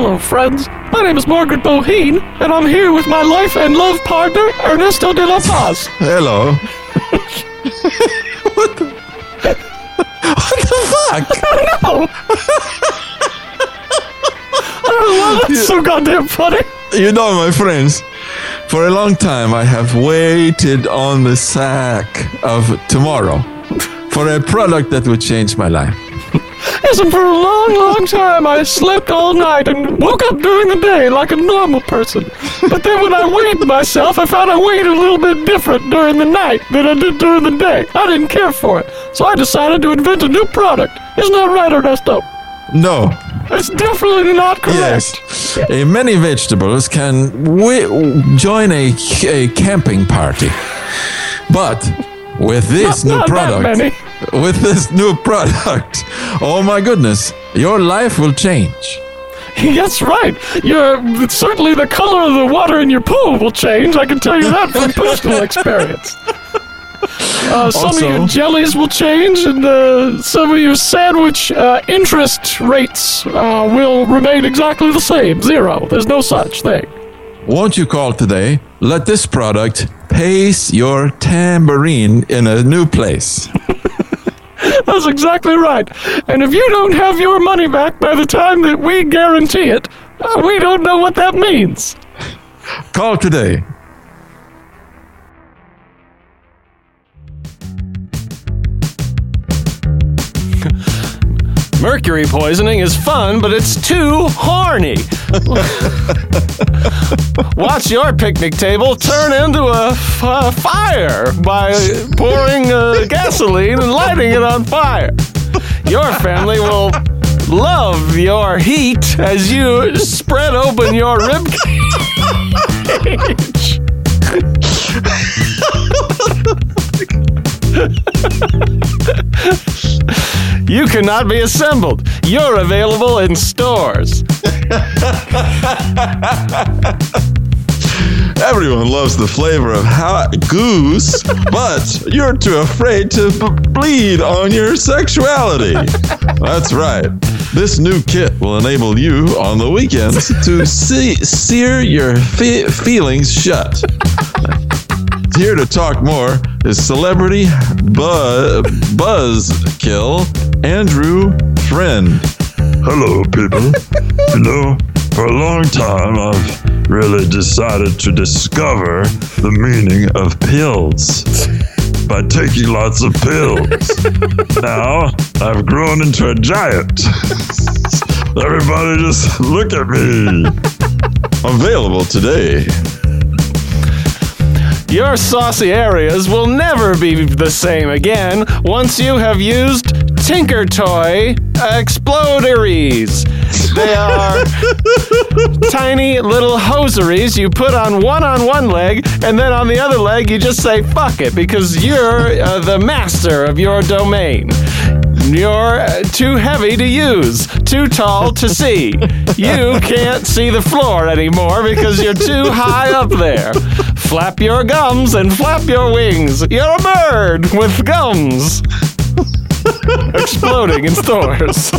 Hello, friends. My name is Margaret Boheen, and I'm here with my life and love partner, Ernesto de la Paz. Hello. what the? What the fuck? Oh! oh, that's so goddamn funny. You know, my friends, for a long time I have waited on the sack of tomorrow for a product that would change my life. And for a long, long time I slept all night and woke up during the day like a normal person. But then when I weighed myself, I found I weighed a little bit different during the night than I did during the day. I didn't care for it, so I decided to invent a new product. Isn't that right, Ernesto? No. It's definitely not correct. Yes. Uh, many vegetables can wi- join a, a camping party. But with this Not- new not product. With this new product, oh my goodness, your life will change. That's right. You're, certainly the color of the water in your pool will change. I can tell you that from personal experience. Uh, some of your jellies will change, and uh, some of your sandwich uh, interest rates uh, will remain exactly the same zero. There's no such thing. Won't you call today? Let this product pace your tambourine in a new place. That's exactly right. And if you don't have your money back by the time that we guarantee it, uh, we don't know what that means. Call today. Mercury poisoning is fun, but it's too horny. Watch your picnic table turn into a fire by pouring uh, gasoline and lighting it on fire. Your family will love your heat as you spread open your rib cage. You cannot be assembled. You're available in stores. Everyone loves the flavor of hot goose, but you're too afraid to b- bleed on your sexuality. That's right. This new kit will enable you on the weekends to see- sear your fe- feelings shut. Here to talk more is celebrity bu- buzzkill Andrew Friend. Hello, people. you know, for a long time, I've really decided to discover the meaning of pills by taking lots of pills. now, I've grown into a giant. Everybody just look at me. Available today. Your saucy areas will never be the same again once you have used Tinker Toy Exploderies. They are tiny little hosieries you put on one on one leg, and then on the other leg you just say fuck it because you're uh, the master of your domain. You're uh, too heavy to use, too tall to see. You can't see the floor anymore because you're too high up there. Flap your gums and flap your wings. You're a bird with gums. Exploding in stores.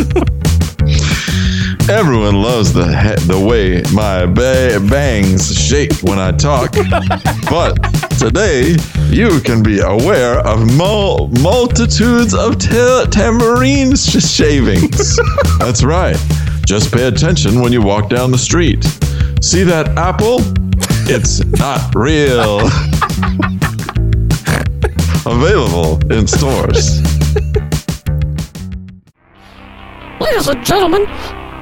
Everyone loves the he- the way my ba- bangs shake when I talk, but today you can be aware of mul- multitudes of ta- tambourine sh- shavings. That's right. Just pay attention when you walk down the street. See that apple? It's not real. Available in stores. Ladies and gentlemen,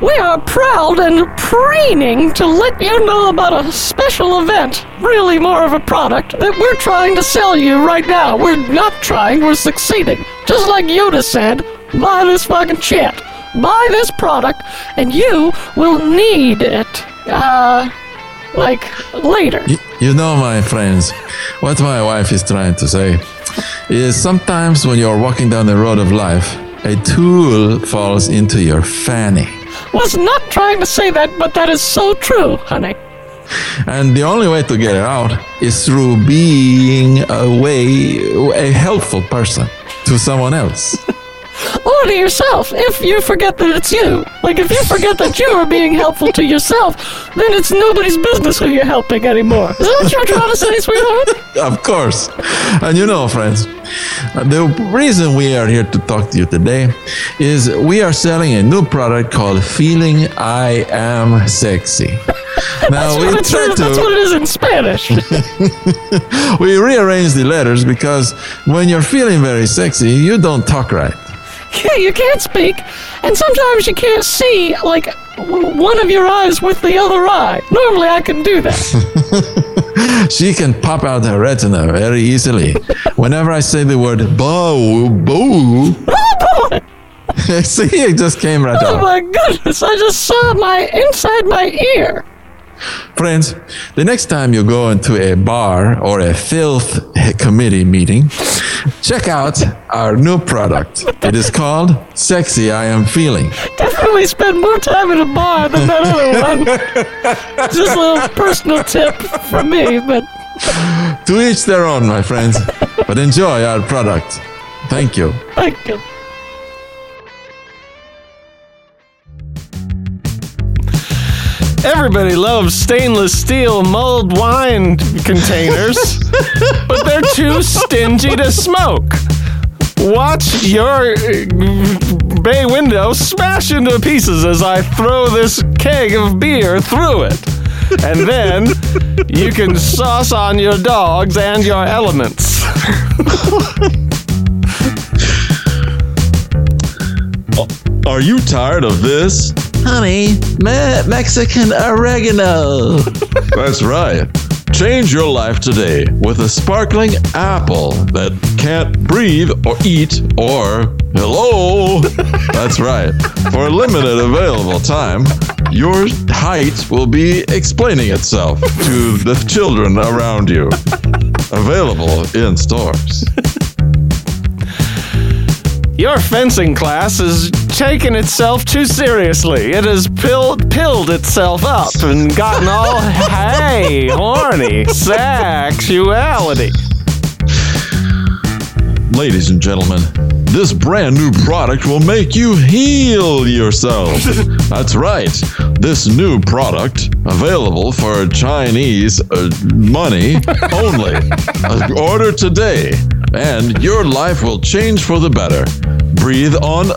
we are proud and preening to let you know about a special event, really more of a product, that we're trying to sell you right now. We're not trying, we're succeeding. Just like Yoda said, buy this fucking shit. Buy this product, and you will need it. Uh, like, later. Y- You know, my friends, what my wife is trying to say is sometimes when you're walking down the road of life, a tool falls into your fanny. Was not trying to say that, but that is so true, honey. And the only way to get it out is through being a way, a helpful person to someone else. or to yourself if you forget that it's you. Like, if you forget that you are being helpful to yourself, then it's nobody's business who you're helping anymore. Is that what you're trying to say, sweetheart? Of course. And you know, friends, the reason we are here to talk to you today is we are selling a new product called Feeling I Am Sexy. Now, we That's, try what- that's what to it is in Spanish. we rearrange the letters because when you're feeling very sexy, you don't talk right. Yeah, you can't speak, and sometimes you can't see, like, one of your eyes with the other eye. Normally I can do that. She can pop out her retina very easily. Whenever I say the word boo, boo, see, it just came right oh out. my goodness, I just saw my inside my ear. Friends, the next time you go into a bar or a filth committee meeting, check out our new product. It is called Sexy I Am Feeling. Definitely spend more time in a bar than that other one. Just a little personal tip from me, but To each their own, my friends, but enjoy our product. Thank you. thank you. Everybody loves stainless steel mulled wine containers, but they're too stingy to smoke. Watch your uh, bay window smash into pieces as I throw this keg of beer through it. And then you can sauce on your dogs and your elements. Are you tired of this? Honey, me- Mexican oregano. That's right. Change your life today with a sparkling apple that can't breathe or eat or hello. That's right. For a limited available time, your height will be explaining itself to the children around you. Available in stores. Your fencing class is taking itself too seriously. It has pilled, pilled itself up and gotten all, hey, horny, sexuality. Ladies and gentlemen, this brand new product will make you heal yourself. That's right. This new product, available for Chinese uh, money only. Uh, order today, and your life will change for the better. Breathe on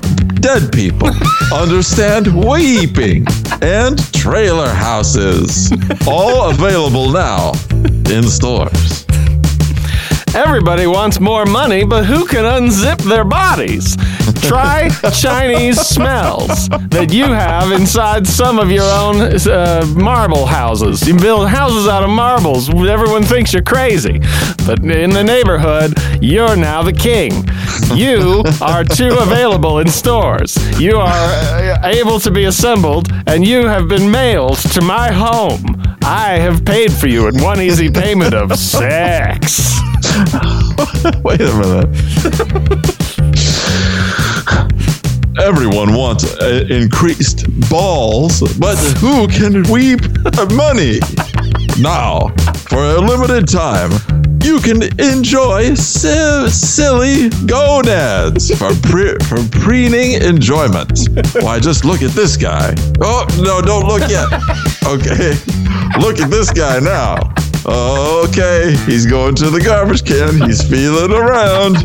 dead people, understand weeping, and trailer houses. All available now in stores. Everybody wants more money, but who can unzip their bodies? Try Chinese smells that you have inside some of your own uh, marble houses. You build houses out of marbles. Everyone thinks you're crazy. But in the neighborhood, you're now the king. You are too available in stores. You are uh, able to be assembled, and you have been mailed to my home. I have paid for you in one easy payment of sex. Wait a minute. Everyone wants uh, increased balls, but who can weep money? Now, for a limited time, you can enjoy si- silly gonads for, pre- for preening enjoyment. Why, just look at this guy. Oh, no, don't look yet. Okay, look at this guy now. Okay, he's going to the garbage can. He's feeling around.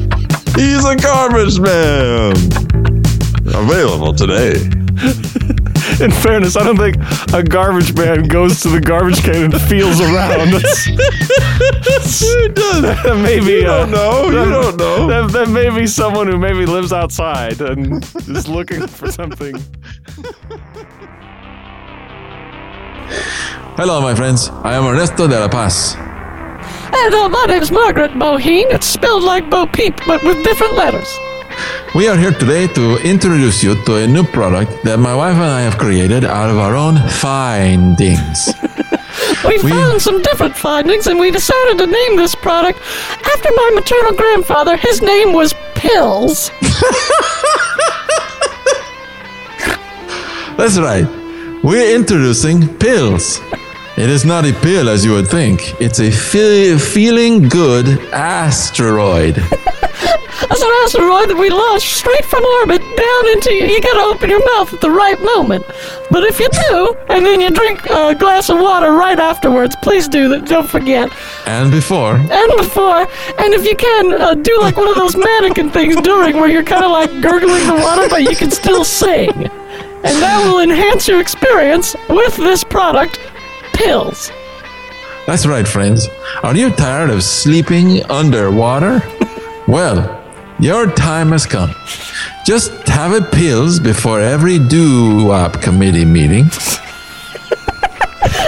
He's a garbage man. Available today. In fairness, I don't think a garbage man goes to the garbage can and feels around. That's, Who does? that may be, You uh, don't know. You that- don't know. That, that may be someone who maybe lives outside and is looking for something. Hello, my friends. I am Ernesto de la Paz. And uh, my name's Margaret Boheen. It's spelled like Bo Peep, but with different letters. We are here today to introduce you to a new product that my wife and I have created out of our own findings. We, We- found some different findings, and we decided to name this product after my maternal grandfather. His name was Pills. That's right. We're introducing pills. It is not a pill as you would think. It's a fe- feeling good asteroid. That's an asteroid that we launched straight from orbit down into you. You gotta open your mouth at the right moment. But if you do, and then you drink a glass of water right afterwards, please do that. Don't forget. And before. And before, and if you can, uh, do like one of those mannequin things during where you're kind of like gurgling the water, but you can still sing. And that will enhance your experience with this product, pills. That's right, friends. Are you tired of sleeping underwater? well, your time has come. Just have a pills before every doo-wop committee meeting.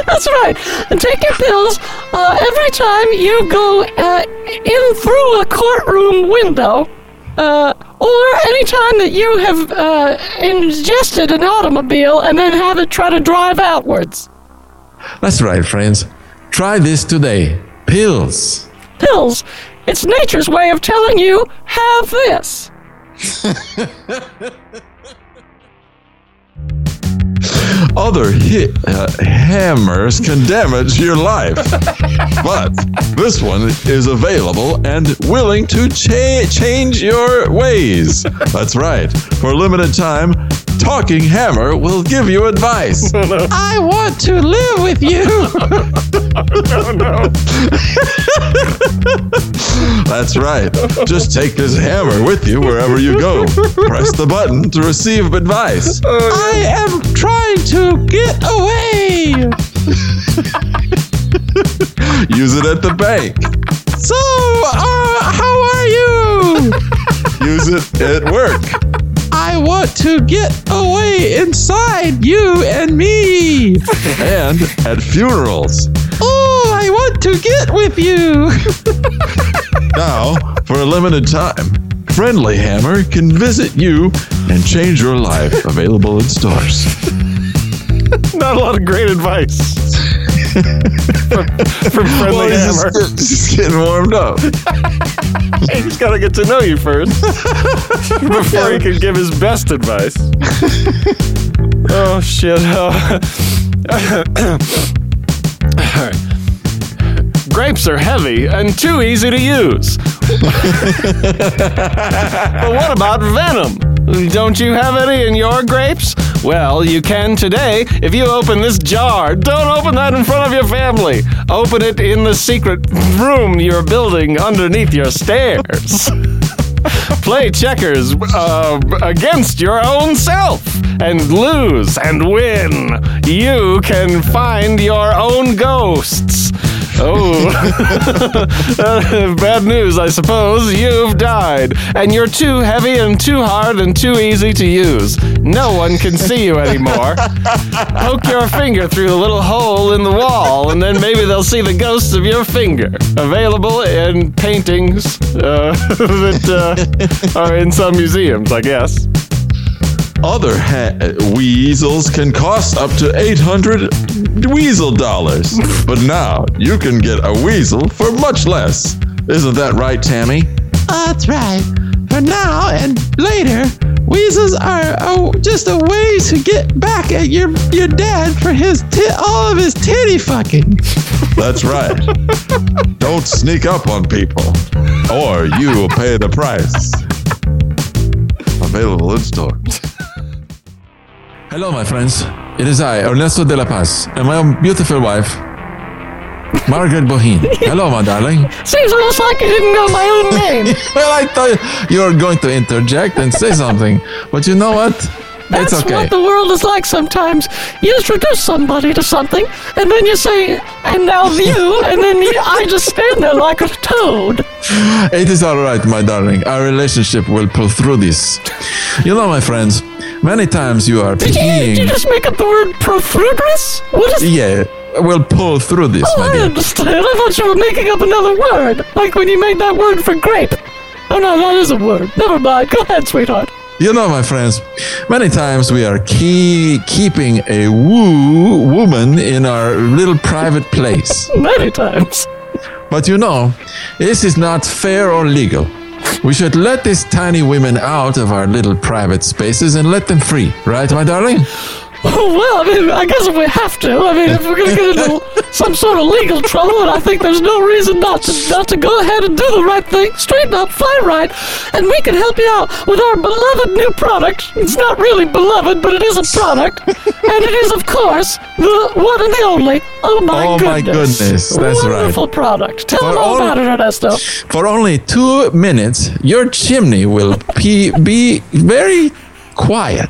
That's right. And take your pills uh, every time you go uh, in through a courtroom window, uh, or any time that you have uh, ingested an automobile and then have it try to drive outwards. That's right, friends. Try this today. Pills. Pills. It's nature's way of telling you, have this. Other hit, uh, hammers can damage your life. but this one is available and willing to cha- change your ways. That's right. For a limited time, Talking Hammer will give you advice. I want to live with you. That's right. Just take this hammer with you wherever you go. Press the button to receive advice. I am trying to get away. Use it at the bank. So, uh, how are you? Use it at work. I want to get away inside you and me. And at funerals. Oh, I want to get with you. Now, for a limited time, Friendly Hammer can visit you and change your life. Available in stores. Not a lot of great advice from, from Friendly Well, he's Hammer. just, just getting warmed up. He's got to get to know you first before he can give his best advice. oh shit! Oh. Grapes are heavy and too easy to use. but what about venom? Don't you have any in your grapes? Well, you can today if you open this jar. Don't open that in front of your family. Open it in the secret room you're building underneath your stairs. Play checkers uh, against your own self and lose and win. You can find your own ghosts. Oh, Uh, bad news, I suppose. You've died, and you're too heavy and too hard and too easy to use. No one can see you anymore. Poke your finger through the little hole in the wall, and then maybe they'll see the ghosts of your finger. Available in paintings uh, that uh, are in some museums, I guess. Other ha- weasels can cost up to 800 weasel dollars. But now you can get a weasel for much less. Isn't that right, Tammy? That's right. For now and later, weasels are oh, just a way to get back at your your dad for his ti- all of his titty fucking. That's right. Don't sneak up on people, or you will pay the price. Available in store. Hello, my friends. It is I, Ernesto de la Paz, and my beautiful wife, Margaret Bohin. Hello, my darling. Seems almost like you didn't know my own name. Well, I thought you were going to interject and say something, but you know what? That's it's okay. what the world is like sometimes. You introduce somebody to something, and then you say, and now you, and then you, I just stand there like a toad. It is all right, my darling. Our relationship will pull through this. You know, my friends, many times you are Did you, did you just make up the word profruderous? What is Yeah, we'll pull through this, Oh, my I dear. understand. I thought you were making up another word, like when you made that word for grape. Oh no, that is a word. Never mind. Go ahead, sweetheart. You know, my friends, many times we are key, keeping a woo woman in our little private place. Many times. But you know, this is not fair or legal. We should let these tiny women out of our little private spaces and let them free, right, my darling? Oh, well, I mean, I guess if we have to. I mean, if we're gonna get into some sort of legal trouble, and I think there's no reason not to not to go ahead and do the right thing, straighten up, fly right, and we can help you out with our beloved new product. It's not really beloved, but it is a product, and it is, of course, the one and the only. Oh my Oh, my goodness! goodness, that's right. Wonderful product. Tell For them all all- about it, Ernesto. For only two minutes, your chimney will be, be very quiet.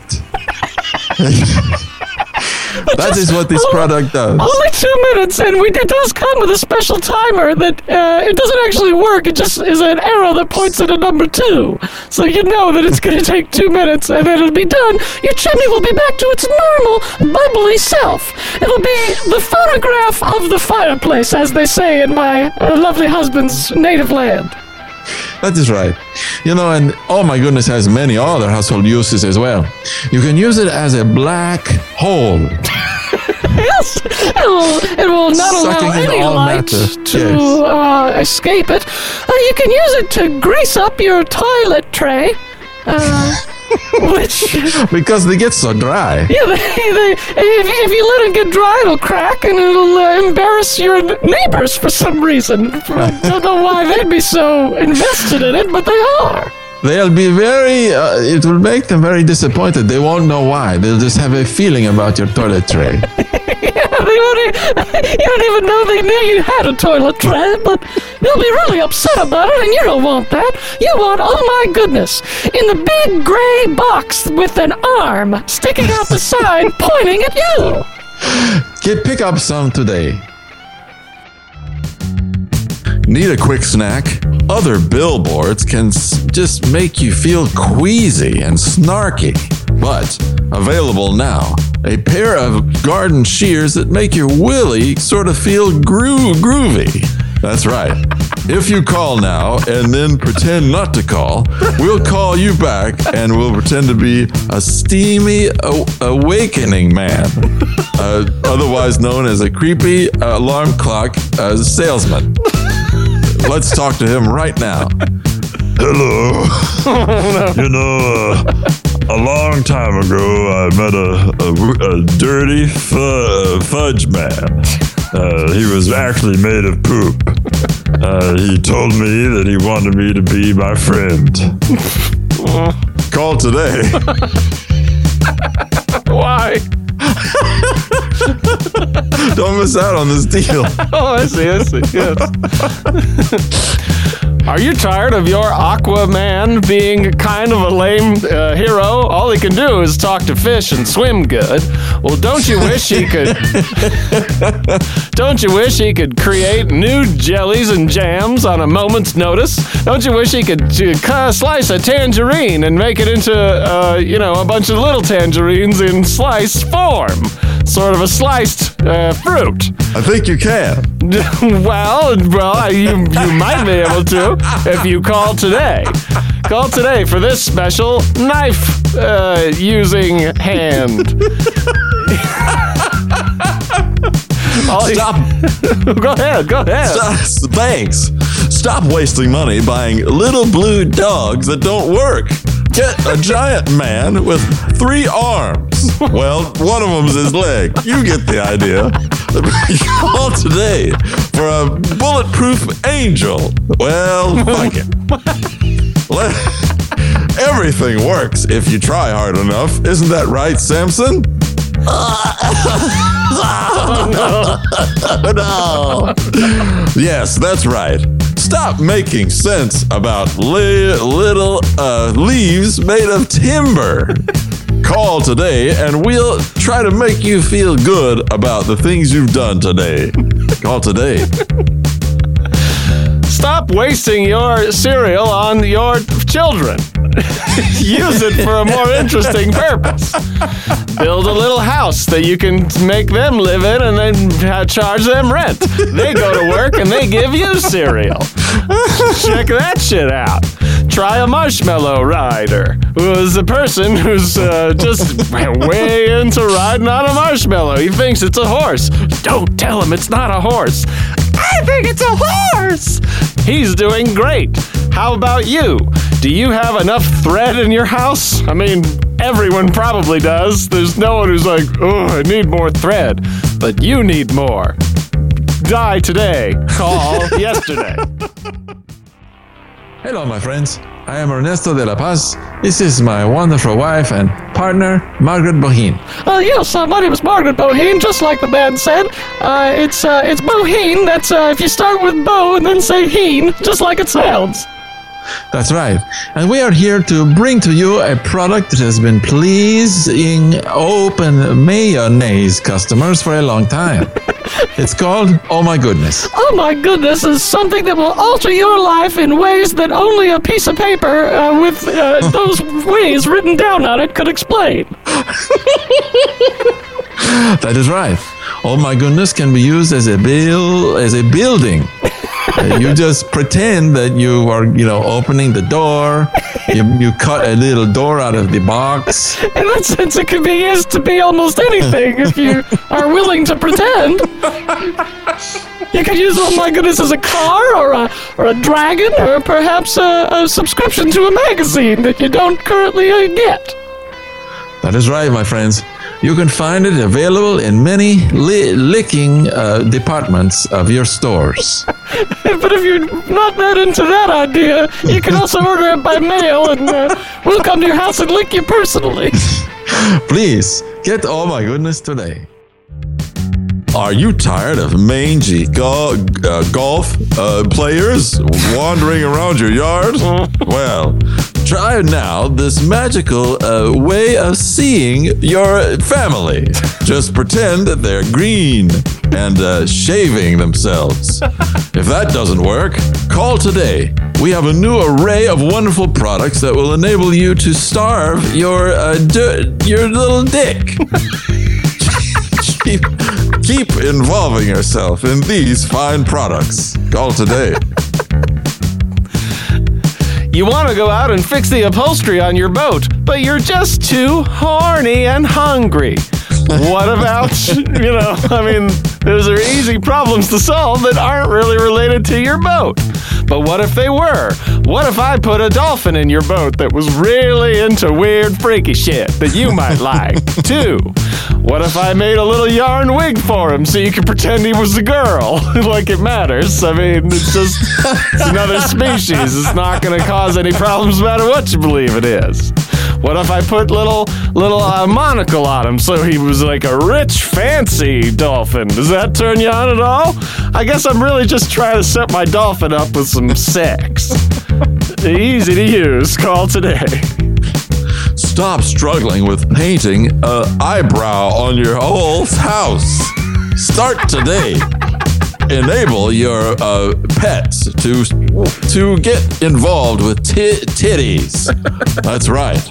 that is what this product does. Only two minutes, and we, it does come with a special timer that uh, it doesn't actually work. It just is an arrow that points at a number two. So you know that it's going to take two minutes, and then it'll be done. Your chimney will be back to its normal, bubbly self. It'll be the photograph of the fireplace, as they say in my uh, lovely husband's native land. That is right. You know, and oh my goodness, has many other household uses as well. You can use it as a black hole. Yes, it will, it will not Sucking allow any light matter. to Yes. uh, escape it. Uh, you can use it to grease up your toilet tray. Uh, which, Because they get so dry. yeah, they, they, if, if you let it get dry, it'll crack and it'll uh, embarrass your neighbors for some reason. I don't know why they'd be so invested in it, but they are. They'll be very, uh, it will make them very disappointed. They won't know why. They'll just have a feeling about your toilet tray. you don't even know they knew you had a toilet tray, but they'll be really upset about it, and you don't want that. You want, oh my goodness, in the big gray box with an arm sticking out the side pointing at you. Get pick up some today. Need a quick snack? Other billboards can s- just make you feel queasy and snarky. But available now, a pair of garden shears that make your willy sort of feel gro- groovy. That's right. If you call now and then pretend not to call, we'll call you back and we'll pretend to be a steamy a- awakening man, uh, otherwise known as a creepy alarm clock uh, salesman. Let's talk to him right now. Hello. You know, uh, a long time ago, I met a, a, a dirty fu- fudge man. Uh, he was actually made of poop. Uh, he told me that he wanted me to be my friend. Call today. Why? Don't miss out on this deal. Oh, I see, I see. Yes. Are you tired of your Aquaman being kind of a lame uh, hero? All he can do is talk to fish and swim good. Well, don't you wish he could? don't you wish he could create new jellies and jams on a moment's notice? Don't you wish he could uh, slice a tangerine and make it into, uh, you know, a bunch of little tangerines in slice form? Sort of a sliced uh, fruit. I think you can. well, well, you you might be able to if you call today. Call today for this special knife uh, using hand. All Stop. go ahead, go ahead. Stop- Thanks. Stop wasting money buying little blue dogs that don't work. Get a giant man with three arms. Well, one of them's his leg. You get the idea. Call today for a bulletproof angel. Well, fuck it. Let- Everything works if you try hard enough. Isn't that right, Samson? no. Yes, that's right. Stop making sense about li- little uh, leaves made of timber. Call today and we'll try to make you feel good about the things you've done today. Call today. Stop wasting your cereal on your children. Use it for a more interesting purpose. Build a little house that you can make them live in and then charge them rent. They go to work and they give you cereal. Check that shit out. Try a marshmallow rider, who is a person who's uh, just way into riding on a marshmallow. He thinks it's a horse. Don't tell him it's not a horse. I think it's a horse. He's doing great. How about you? Do you have enough thread in your house? I mean, everyone probably does. There's no one who's like, oh, I need more thread. But you need more. die today. Call yesterday. Hello, my friends. I am Ernesto de la Paz. This is my wonderful wife and partner, Margaret Bohin. Uh, yes, uh, my name is Margaret Boheen, just like the band said. Uh, it's uh, it's Boheen. That's uh, if you start with Bo and then say Heen, just like it sounds. That's right. And we are here to bring to you a product that has been pleasing open mayonnaise customers for a long time. it's called Oh My Goodness. Oh my goodness, is something that will alter your life in ways that only a piece of paper uh, with uh, those ways written down on it could explain. That is right. Oh My Goodness can be used as a bill as a building. Uh, you just pretend that you are, you know, opening the door. You, you cut a little door out of the box. In that sense, it could be used to be almost anything if you are willing to pretend. You could use Oh my goodness as a car or a, or a dragon or perhaps a, a subscription to a magazine that you don't currently uh, get. That is right, my friends. You can find it available in many li- licking uh, departments of your stores. But if you're not that into that idea, you can also order it by mail and uh, we'll come to your house and lick you personally. Please get Oh My Goodness today. Are you tired of mangy go- uh, golf uh, players wandering around your yard? well, try now this magical uh, way of seeing your family. Just pretend that they're green and uh, shaving themselves. If that doesn't work, call today. We have a new array of wonderful products that will enable you to starve your uh, your little dick. keep, keep involving yourself in these fine products. Call today. You want to go out and fix the upholstery on your boat, but you're just too horny and hungry. What about, you know, I mean, those are easy problems to solve that aren't really related to your boat. But what if they were? What if I put a dolphin in your boat that was really into weird, freaky shit that you might like, too? What if I made a little yarn wig for him so you could pretend he was a girl? like it matters. I mean, it's just it's another species. It's not going to cause any problems no matter what you believe it is. What if I put little little uh, monocle on him so he was like a rich, fancy dolphin? Does that turn you on at all? I guess I'm really just trying to set my dolphin up with some sex. Easy to use. Call today. Stop struggling with painting a eyebrow on your whole house. Start today. Enable your uh, pets to to get involved with ti- titties. That's right.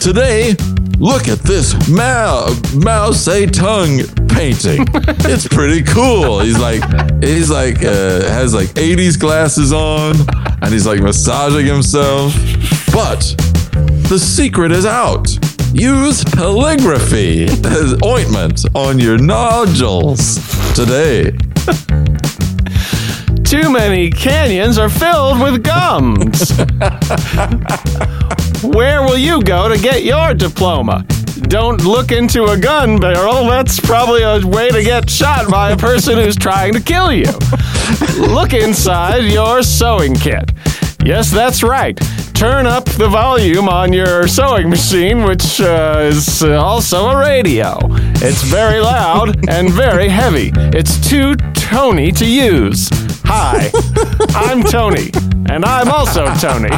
Today, look at this Mao Mao Zedong painting. It's pretty cool. He's like he's like uh, has like 80s glasses on, and he's like massaging himself. But the secret is out. Use calligraphy as ointment on your nodules today. Too many canyons are filled with gums. Where will you go to get your diploma? Don't look into a gun barrel. That's probably a way to get shot by a person who's trying to kill you. Look inside your sewing kit. Yes, that's right. Turn up the volume on your sewing machine, which uh, is uh, also a radio. It's very loud and very heavy. It's too Tony to use. Hi, I'm Tony, and I'm also Tony.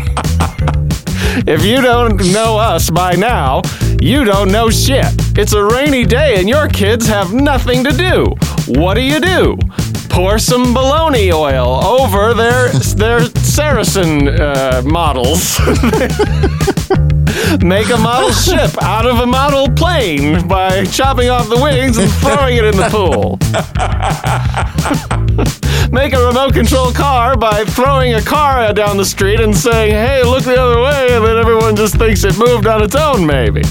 If you don't know us by now, you don't know shit. It's a rainy day and your kids have nothing to do. What do you do? Pour some bologna oil over their their Saracen uh, models. Make a model ship out of a model plane by chopping off the wings and throwing it in the pool. Make a remote control car by throwing a car down the street and saying, hey, look the other way, and then everyone just thinks it moved on its own, maybe.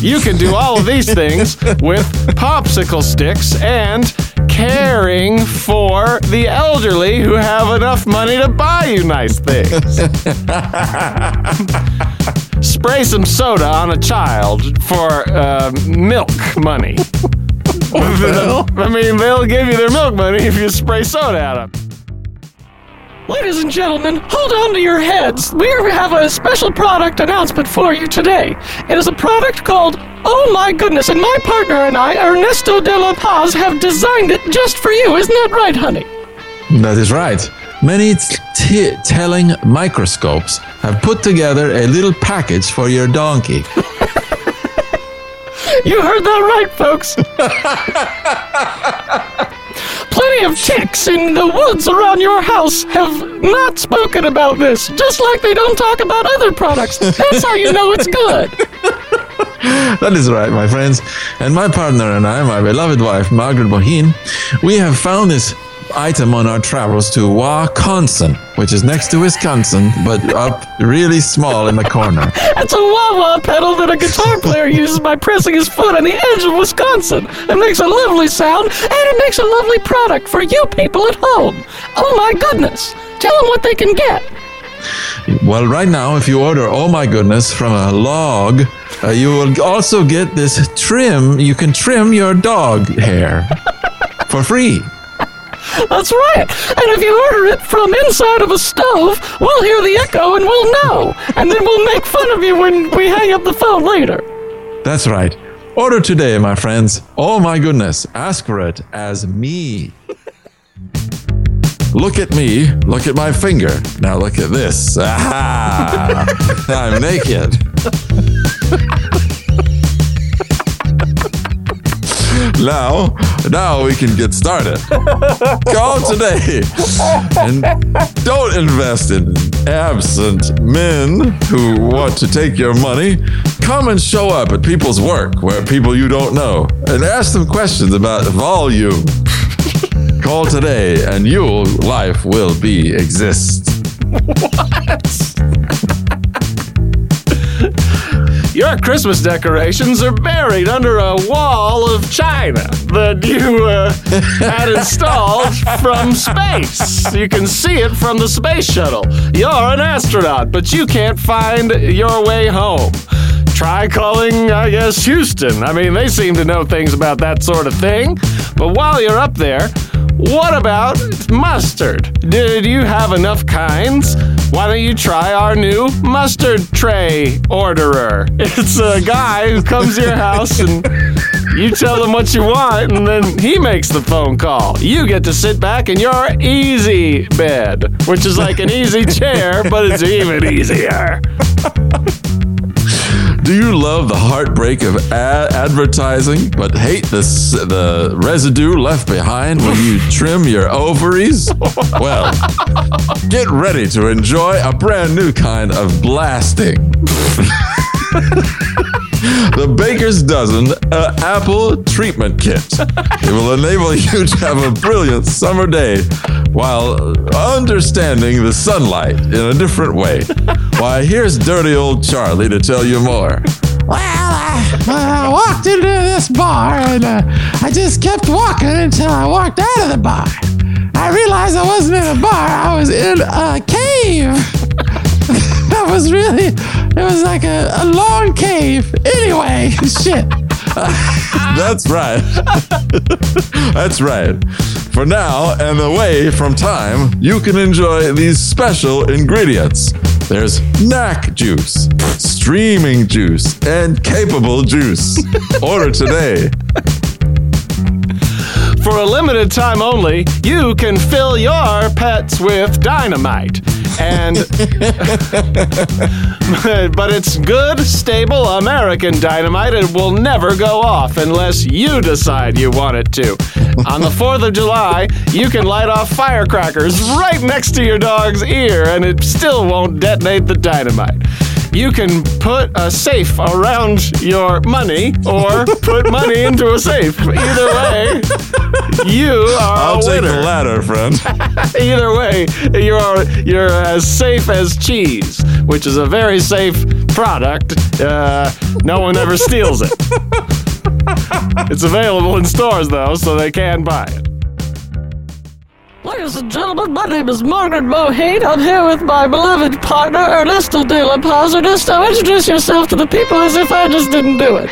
You can do all of these things with popsicle sticks and caring for the elderly who have enough money to buy you nice things. Spray some soda on a child for uh, milk money. I mean, they'll give you their milk money if you spray soda at them. Ladies and gentlemen, hold on to your heads. We have a special product announcement for you today. It is a product called Oh My Goodness, and my partner and I, Ernesto de la Paz, have designed it just for you. Isn't that right, honey? That is right. Many t- telling microscopes have put together a little package for your donkey. You heard that right, folks. Plenty of ticks in the woods around your house have not spoken about this, just like they don't talk about other products. That's how you know it's good. That is right, my friends. And my partner and I, my beloved wife, Margaret Bohin, we have found this item on our travels to Wisconsin, which is next to Wisconsin, but up really small in the corner. It's a wah-wah pedal that a guitar player uses by pressing his foot on the edge of Wisconsin. It makes a lovely sound, and it makes a lovely product for you people at home. Oh my goodness. Tell them what they can get. Well, right now, if you order, oh my goodness, from a log, uh, you will also get this trim. You can trim your dog hair for free. That's right. And if you order it from inside of a stove, we'll hear the echo and we'll know. And then we'll make fun of you when we hang up the phone later. That's right. Order today, my friends. Oh my goodness, ask for it as me. Look at me. Look at my finger. Now look at this. Aha! I'm naked. now, now we can get started. Call today and don't invest in absent men who want to take your money. Come and show up at people's work where people you don't know and ask them questions about volume. Call today and your life will be exist. Your Christmas decorations are buried under a wall of china that you uh, had installed from space. You can see it from the space shuttle. You're an astronaut, but you can't find your way home. Try calling, I guess, Houston. I mean, they seem to know things about that sort of thing. But while you're up there, what about mustard? Did you have enough kinds? Why don't you try our new mustard tray orderer? It's a guy who comes to your house and you tell him what you want, and then he makes the phone call. You get to sit back in your easy bed, which is like an easy chair, but it's even easier. Do you love the heartbreak of a- advertising, but hate the, s- the residue left behind when you trim your ovaries? Well, get ready to enjoy a brand new kind of blasting. the Baker's Dozen uh, Apple Treatment Kit. It will enable you to have a brilliant summer day while understanding the sunlight in a different way. Why, here's dirty old Charlie to tell you more. Well, I, I walked into this bar and uh, I just kept walking until I walked out of the bar. I realized I wasn't in a bar, I was in a cave. Was really, it was like a, a long cave. Anyway, shit. That's right. That's right. For now and away from time, you can enjoy these special ingredients. There's knack juice, streaming juice, and capable juice. Order today. For a limited time only, you can fill your pets with dynamite. And but it's good, stable American dynamite. It will never go off unless you decide you want it to. On the 4th of July, you can light off firecrackers right next to your dog's ear and it still won't detonate the dynamite. You can put a safe around your money or put money into a safe. Either way, you are I'll a take winner. the latter, friend. Either way, you're you're as safe as cheese, which is a very safe product. Uh, no one ever steals it. It's available in stores though, so they can buy it. Ladies and gentlemen, my name is Margaret Mohane. I'm here with my beloved partner, Ernesto de la Paz. Ernesto, introduce yourself to the people as if I just didn't do it.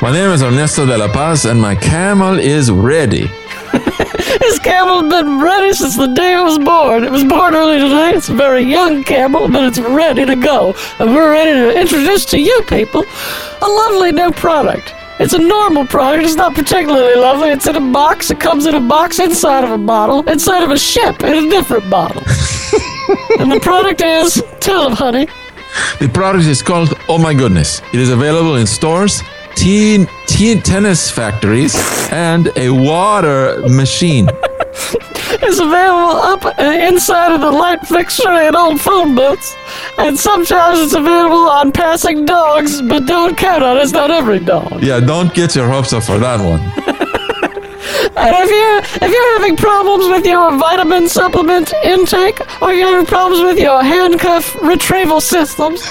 My name is Ernesto de la Paz, and my camel is ready. This camel's been ready since the day it was born. It was born early today. It's a very young camel, but it's ready to go. And we're ready to introduce to you people a lovely new product. It's a normal product. It's not particularly lovely. It's in a box. It comes in a box inside of a bottle, inside of a ship in a different bottle. and the product is, tell them, honey. The product is called Oh My Goodness. It is available in stores, teen, teen tennis factories, and a water machine. It's available up uh, inside of the light fixture and old phone booths. And sometimes it's available on passing dogs, but don't count on it. It's not every dog. Yeah, don't get your hopes up for that one. And if you're if you're having problems with your vitamin supplement intake, or you're having problems with your handcuff retrieval systems,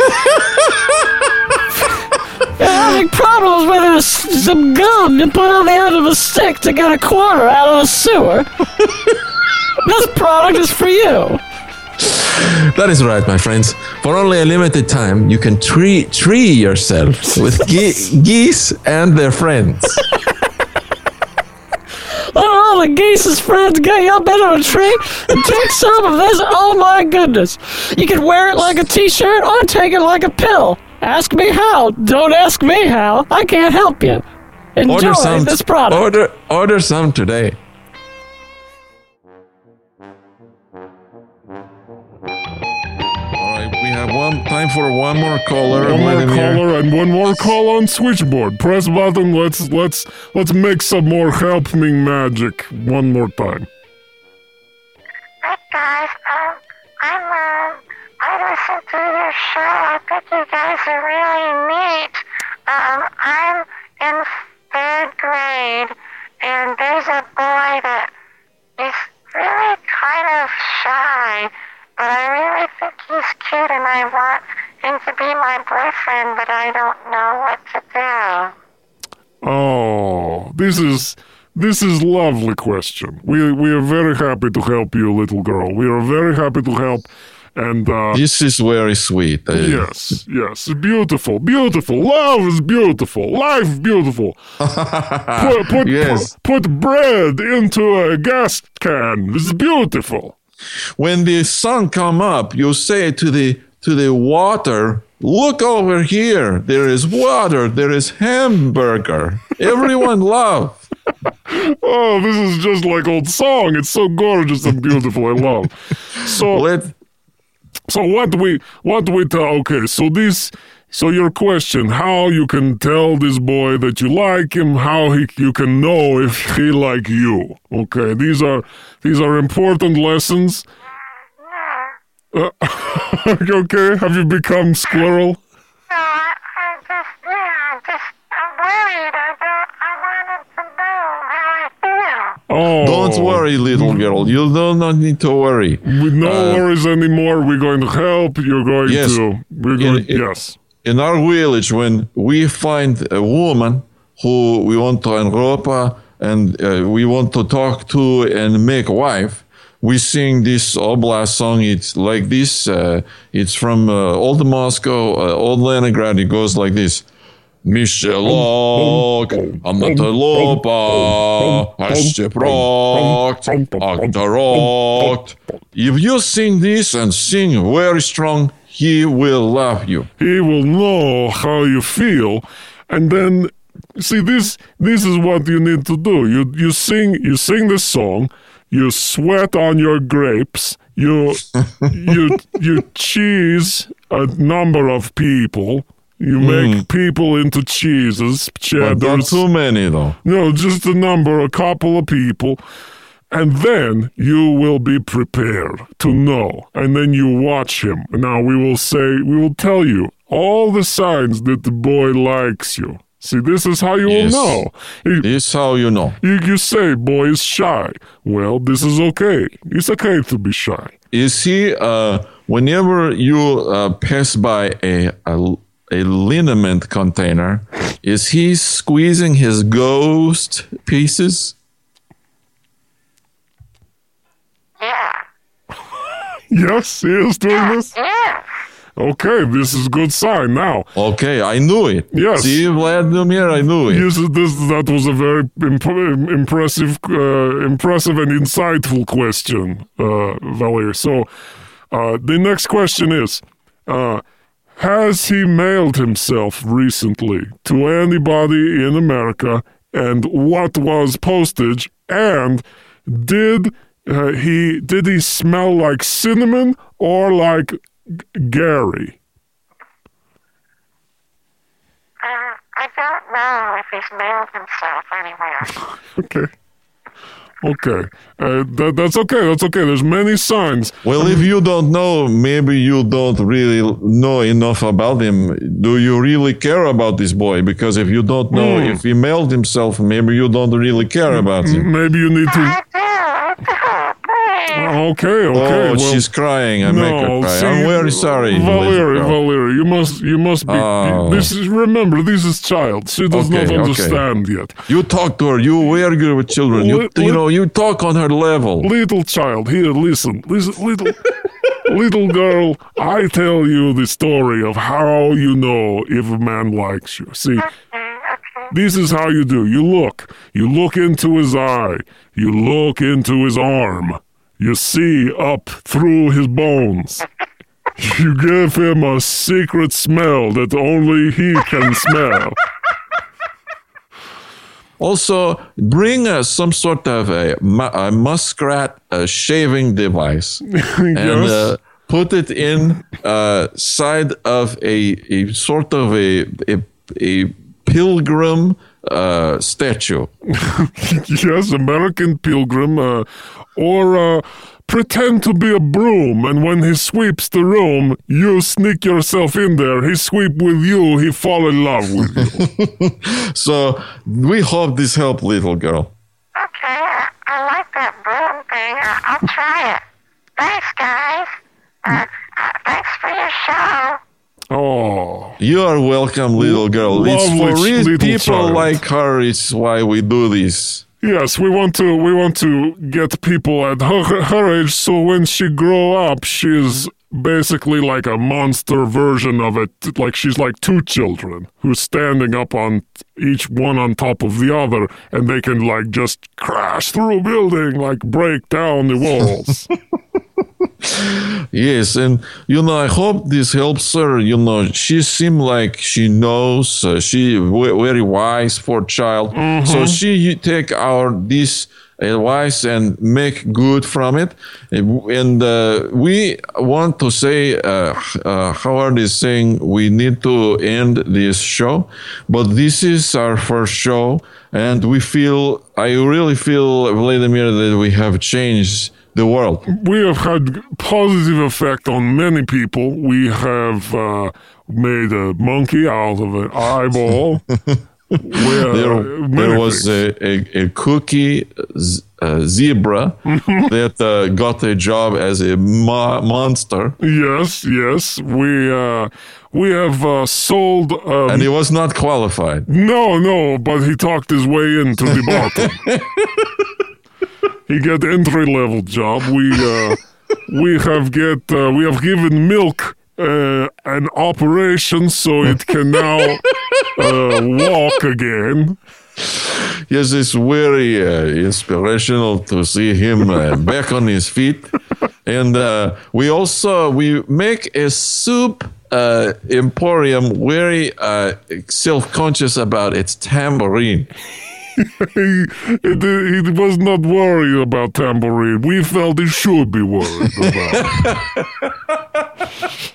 having problems with some gum you put on the end of a stick to get a quarter out of a sewer, this product is for you. That is right, my friends. For only a limited time, you can tree tree yourself with ge- geese and their friends. Let all the geese's friends get you up into a tree and take some of this. Oh my goodness. You can wear it like a t shirt or take it like a pill. Ask me how. Don't ask me how. I can't help you. Enjoy Order some. this product. Order order some today. All right, we have one time for one more caller. One more Vladimir. caller and one more call on switchboard. Press button. Let's let's let's make some more helping magic. One more time. Hi guys, um, I'm um, I listen to your show. I think you guys are really neat. Um, I'm in third grade, and there's a boy that is really kind of shy, but I really think he's cute, and I want him to be my boyfriend, but I don't know what to do. Oh, this is this is lovely question. We we are very happy to help you, little girl. We are very happy to help, and uh, This is very sweet. Uh, yes, yes, beautiful, beautiful. Love is beautiful. Life beautiful. Put put, Yes. put put bread into a gas can. It's beautiful. When the sun come up, you say to the to the water, "Look over here. There is water. There is hamburger. Everyone love." Oh, this is just like old song. It's so gorgeous and beautiful. I love. So Let So what we what we tell? Okay, so this so your question: how you can tell this boy that you like him? How he you can know if he like you? Okay, these are these are important lessons. Uh, okay, have you become squirrel? Oh, don't worry, little girl. You do not need to worry. With no worries anymore. We're going to help. You're going Yes. to. We're going. it- yes. in our village when we find a woman who we want to enrope her and uh, we want to talk to and make wife we sing this oblast song it's like this uh, it's from uh, old moscow uh, old leningrad it goes like this Michelok, Amatelopa, Ashteprokt, Aktarokt. If you sing this and sing very strong, he will love you. he will know how you feel and then see this this is what you need to do you you sing you sing the song you sweat on your grapes you you you cheese a number of people you make people into cheeses But not cheddars too many, though. no just a number a couple of people and then you will be prepared to know. And then you watch him. Now we will say, we will tell you all the signs that the boy likes you. See, this is how you Yes. will know. You, This is how you know. you, you say, boy is shy. Well, this is okay. It's okay to be shy. You see, uh, whenever you uh, pass by a, a, a liniment container, is he squeezing his ghost pieces? Yes, he is doing this. Okay, this is good sign now. Okay, I knew it. Yes. See, Vladimir, I knew it. Yes, this that was a very imp- impressive, uh, impressive and insightful question, uh, Valerie. So, uh, the next question is: uh, Has he mailed himself recently to anybody in America, and what was postage? And did uh, he did he smell like cinnamon or like Gary? Uh, I don't know if he's mailed himself anywhere. Okay. Okay. Uh, that, that's okay. That's okay. There's many signs. Well, if you don't know, maybe you don't really know enough about him. Do you really care about this boy? Because if you don't know Hmm. if he mailed himself, maybe you don't really care about him. Maybe you need to. I do, I do, please. Oh, okay, okay. oh, well, she's crying. I make her no, cry. see, I'm very sorry. little Valerie, girl. Valerie, you must, you must be. Oh. This is remember, this is child. She does Okay, not okay. understand yet. You talk to her. You very good with children. You, you li- know, you talk on her level. Little child, here, listen, listen, little, little girl. I tell you the story of how you know if a man likes you. See. This is how you do. You look. You look into his eye. You look into his arm. You see up through his bones. You give him a secret smell that only he can smell. Also, bring uh, some sort of a, a muskrat uh, shaving device and uh, put it in uh, side of a, a sort of a, a, a pilgrim uh, statue. yes, American pilgrim, uh, or uh, pretend to be a broom, and when he sweeps the room, you sneak yourself in there. He sweep with you. He fall in love with you. So we hope this helped, little girl. Okay, I, I like that broom thing. I, I'll try it. Thanks, guys. Uh, uh, thanks for your show. Oh, You are welcome, little girl. It's Lovely for ch- people child. like her. It's why we do this. yes. We want to. We want to get people at her her age, so when she grow up, she's basically like a monster version of it. Like she's like two children who's standing up on each one on top of the other, and they can like just crash through a building, like break down the walls. Yes, and you know, I hope this helps her. You know, she seemed like she knows. Uh, she w- very wise for child. So she take our this advice and make good from it. And uh, we want to say, uh, uh, Howard is saying we need to end this show, but this is our first show, and we feel, I really feel, Vladimir, that we have changed the world. we have had positive effect on many people. We have uh, made a monkey out of an eyeball. there, there was a, a, a cookie z- zebra that uh, got a job as a mo- monster, yes, yes. We uh, we have uh, sold. Um, and he was not qualified. no, no, but he talked his way into the bottom. he get entry level job. We uh, we have get uh, we have given milk. Uh, an operation so it can now uh, walk again. Yes, it's very uh, inspirational to see him uh, back on his feet. And uh, we also we make a soup uh, emporium very uh, self-conscious about its tambourine. He, he, he was not worried about tambourine. We felt he should be worried about.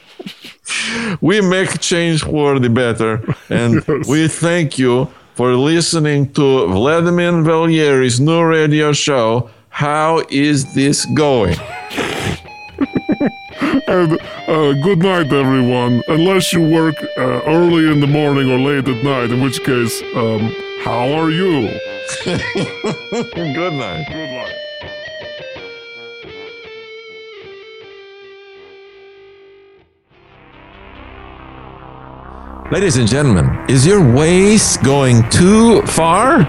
we make change for the better. And we thank you for listening to Vladimir Valieri's new radio show. How is this going? and uh, good night, everyone. Unless you work uh, early in the morning or late at night, in which case, um, how are you? Good night. Good night. Ladies and gentlemen, is your waist going too far?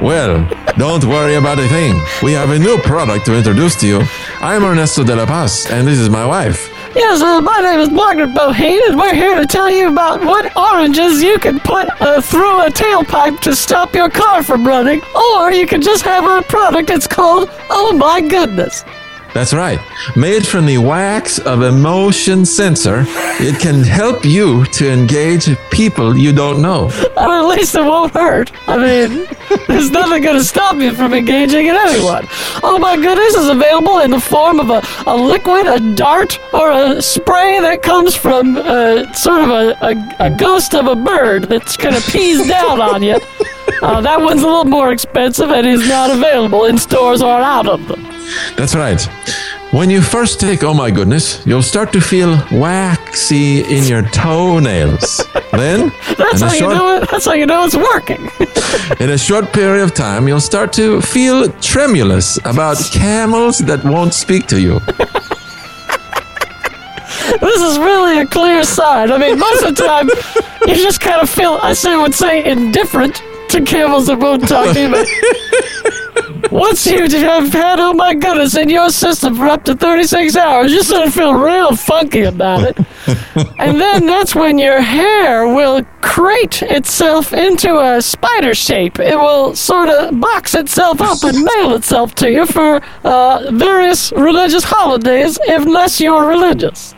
Well, don't worry about a thing. We have a new product to introduce to you. I'm Ernesto de la Paz, and this is my wife. Yes, uh, my name is Margaret Bohane, and we're here to tell you about what oranges you can put uh, through a tailpipe to stop your car from running, or you can just have our product. It's called Oh My Goodness. That's right. Made from the wax of a motion sensor, it can help you to engage people you don't know. Or at least it won't hurt. I mean, there's nothing going to stop you from engaging in anyone. Oh my goodness is available in the form of a, a liquid, a dart, or a spray that comes from uh, sort of a, a, a ghost of a bird that's kind of pees down on you. Uh, that one's a little more expensive and is not available in stores or out of them. That's right. When you first take Oh My Goodness, you'll start to feel waxy in your toenails. Then, That's how you know it. That's how you know it's working. In a short period of time, you'll start to feel tremulous about camels that won't speak to you. this is really a clear sign. I mean, most of the time, you just kind of feel, I say, would say, indifferent to camels that won't talk to you. Once you have had, oh my goodness, in your system for up to 36 hours, you sort of feel real funky about it. and then that's when your hair will crate itself into a spider shape. It will sort of box itself up and mail itself to you for uh, various religious holidays, unless you're religious.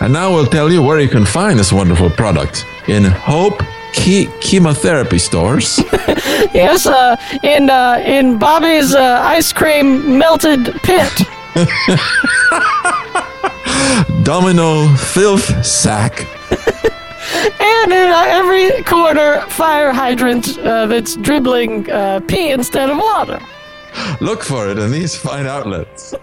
And now we'll tell you where you can find this wonderful product in Hope Ke- Chemotherapy Stores. Yes, uh, in uh, in Bobby's uh, ice cream melted pit. Domino Filth Sack. And in uh, every corner, fire hydrant uh, that's dribbling uh, pee instead of water. Look for it in these fine outlets.